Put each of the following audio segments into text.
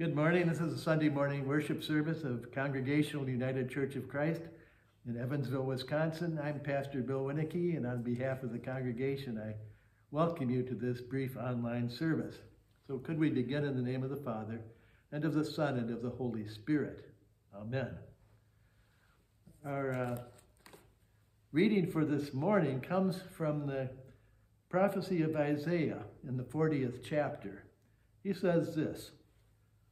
Good morning. This is a Sunday morning worship service of Congregational United Church of Christ in Evansville, Wisconsin. I'm Pastor Bill Winicki, and on behalf of the congregation, I welcome you to this brief online service. So, could we begin in the name of the Father, and of the Son, and of the Holy Spirit? Amen. Our uh, reading for this morning comes from the prophecy of Isaiah in the 40th chapter. He says this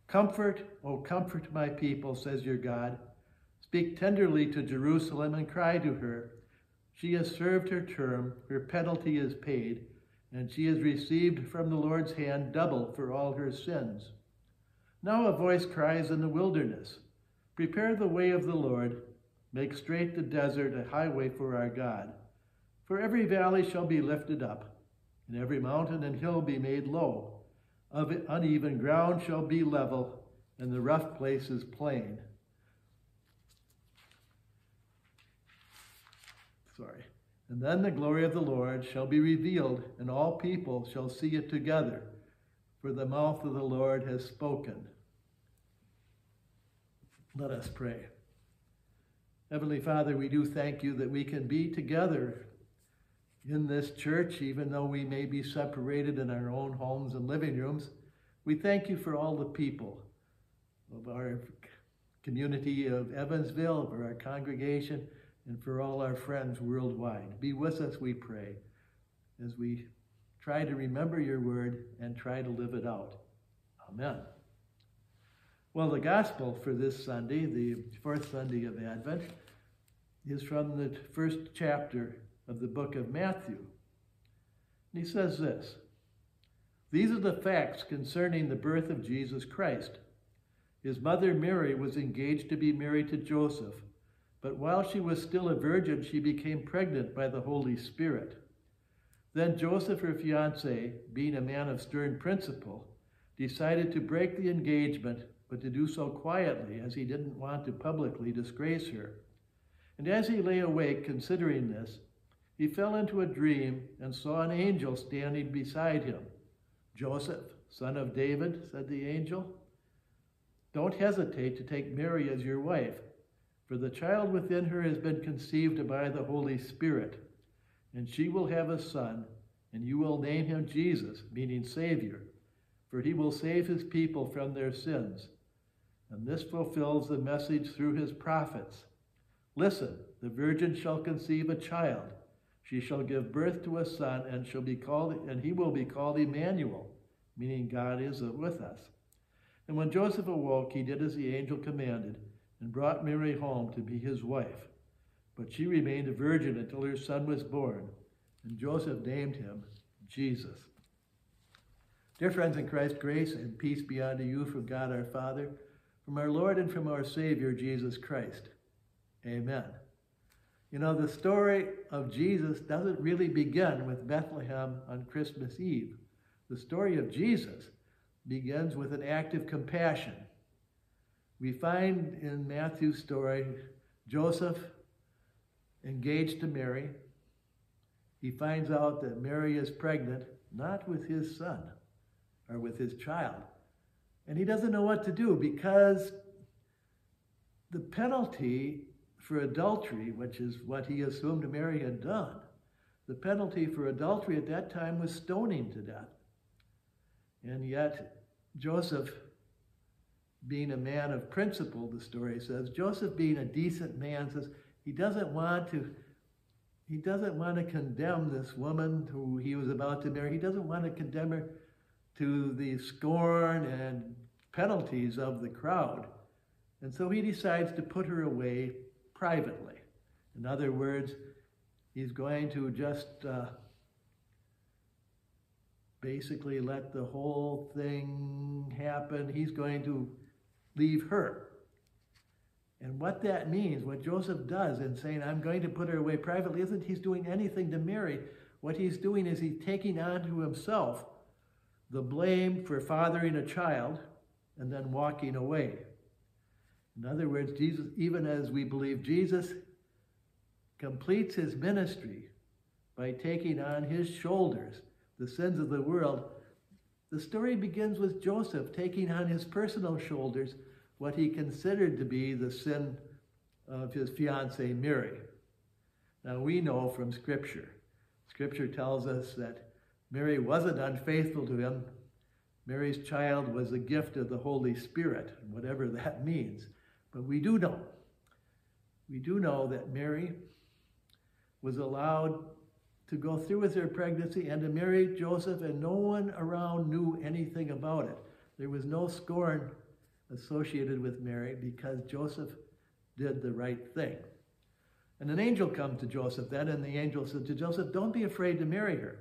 Comfort, O comfort my people, says your God. Speak tenderly to Jerusalem and cry to her. She has served her term, her penalty is paid, and she has received from the Lord's hand double for all her sins. Now a voice cries in the wilderness Prepare the way of the Lord, make straight the desert a highway for our God. For every valley shall be lifted up, and every mountain and hill be made low. Of uneven ground shall be level, and the rough places plain. Sorry. And then the glory of the Lord shall be revealed, and all people shall see it together, for the mouth of the Lord has spoken. Let us pray. Heavenly Father, we do thank you that we can be together in this church, even though we may be separated in our own homes and living rooms. We thank you for all the people of our community of Evansville, for our congregation, and for all our friends worldwide. Be with us, we pray, as we try to remember your word and try to live it out. Amen. Well, the gospel for this Sunday, the fourth Sunday of Advent, is from the first chapter of the book of Matthew. And he says this These are the facts concerning the birth of Jesus Christ. His mother Mary was engaged to be married to Joseph, but while she was still a virgin, she became pregnant by the Holy Spirit. Then Joseph, her fiance, being a man of stern principle, decided to break the engagement, but to do so quietly, as he didn't want to publicly disgrace her. And as he lay awake considering this, he fell into a dream and saw an angel standing beside him. Joseph, son of David, said the angel, don't hesitate to take Mary as your wife, for the child within her has been conceived by the Holy Spirit, and she will have a son, and you will name him Jesus, meaning Savior, for he will save his people from their sins. And this fulfills the message through his prophets. Listen, the virgin shall conceive a child she shall give birth to a son, and shall be called, and he will be called Emmanuel, meaning God is with us. And when Joseph awoke, he did as the angel commanded, and brought Mary home to be his wife. But she remained a virgin until her son was born, and Joseph named him Jesus. Dear friends in Christ, grace and peace be unto you from God our Father, from our Lord and from our Savior Jesus Christ. Amen. You know, the story of Jesus doesn't really begin with Bethlehem on Christmas Eve. The story of Jesus begins with an act of compassion. We find in Matthew's story Joseph engaged to Mary. He finds out that Mary is pregnant, not with his son or with his child. And he doesn't know what to do because the penalty for adultery, which is what he assumed Mary had done, the penalty for adultery at that time was stoning to death. And yet, Joseph, being a man of principle, the story says, Joseph being a decent man says he doesn't want to he doesn't want to condemn this woman who he was about to marry. He doesn't want to condemn her to the scorn and penalties of the crowd. And so he decides to put her away privately. In other words, he's going to just uh, basically let the whole thing happen. He's going to leave her. And what that means, what Joseph does in saying, I'm going to put her away privately, isn't he's doing anything to Mary. What he's doing is he's taking on to himself the blame for fathering a child and then walking away. In other words, Jesus, even as we believe Jesus completes his ministry by taking on his shoulders the sins of the world, The story begins with Joseph taking on his personal shoulders what he considered to be the sin of his fiancee Mary. Now we know from Scripture, Scripture tells us that Mary wasn't unfaithful to him. Mary's child was a gift of the Holy Spirit, whatever that means. But we do know, we do know that Mary was allowed to go through with her pregnancy and to marry Joseph, and no one around knew anything about it. There was no scorn associated with Mary because Joseph did the right thing. And an angel comes to Joseph then, and the angel said to Joseph, Don't be afraid to marry her,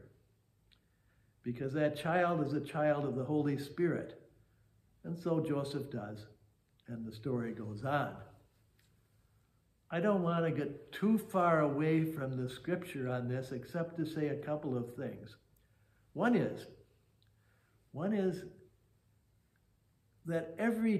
because that child is a child of the Holy Spirit. And so Joseph does, and the story goes on. I don't want to get too far away from the scripture on this, except to say a couple of things. One is, one is that every